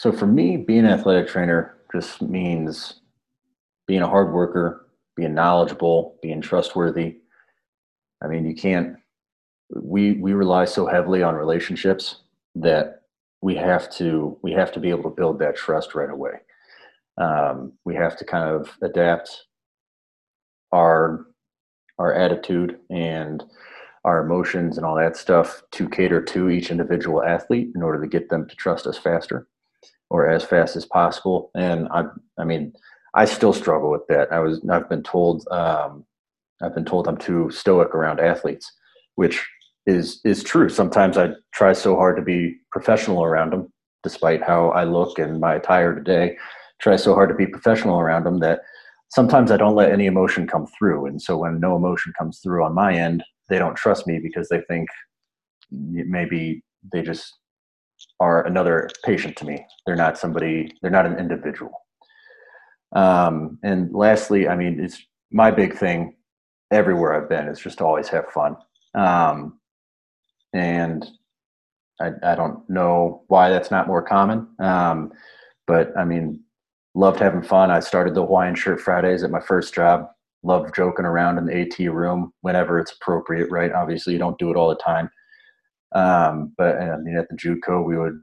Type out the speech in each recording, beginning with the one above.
So for me, being an athletic trainer just means being a hard worker, being knowledgeable, being trustworthy. I mean, you can't. We we rely so heavily on relationships that we have to we have to be able to build that trust right away. Um, we have to kind of adapt our our attitude and our emotions and all that stuff to cater to each individual athlete in order to get them to trust us faster or as fast as possible. And I, I mean, I still struggle with that. I was, I've been told, um, I've been told I'm too stoic around athletes, which is is true. Sometimes I try so hard to be professional around them, despite how I look and my attire today. Try so hard to be professional around them that sometimes I don't let any emotion come through. And so when no emotion comes through on my end, they don't trust me because they think maybe they just are another patient to me. They're not somebody, they're not an individual. Um, and lastly, I mean, it's my big thing everywhere I've been is just to always have fun. Um, and I, I don't know why that's not more common. Um, but I mean, loved having fun. I started the Hawaiian Shirt Fridays at my first job. Loved joking around in the AT room whenever it's appropriate, right? Obviously, you don't do it all the time. Um, but I mean, at the JUCO, we would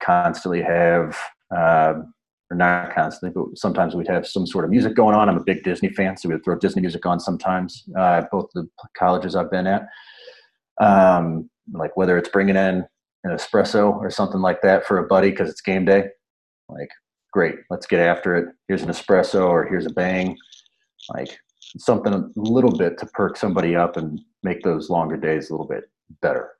constantly have, uh, or not constantly, but sometimes we'd have some sort of music going on. I'm a big Disney fan, so we would throw Disney music on sometimes. Uh, both the colleges I've been at, um, like whether it's bringing in an espresso or something like that for a buddy because it's game day, like great, let's get after it. Here's an espresso or here's a bang, like something a little bit to perk somebody up and make those longer days a little bit better.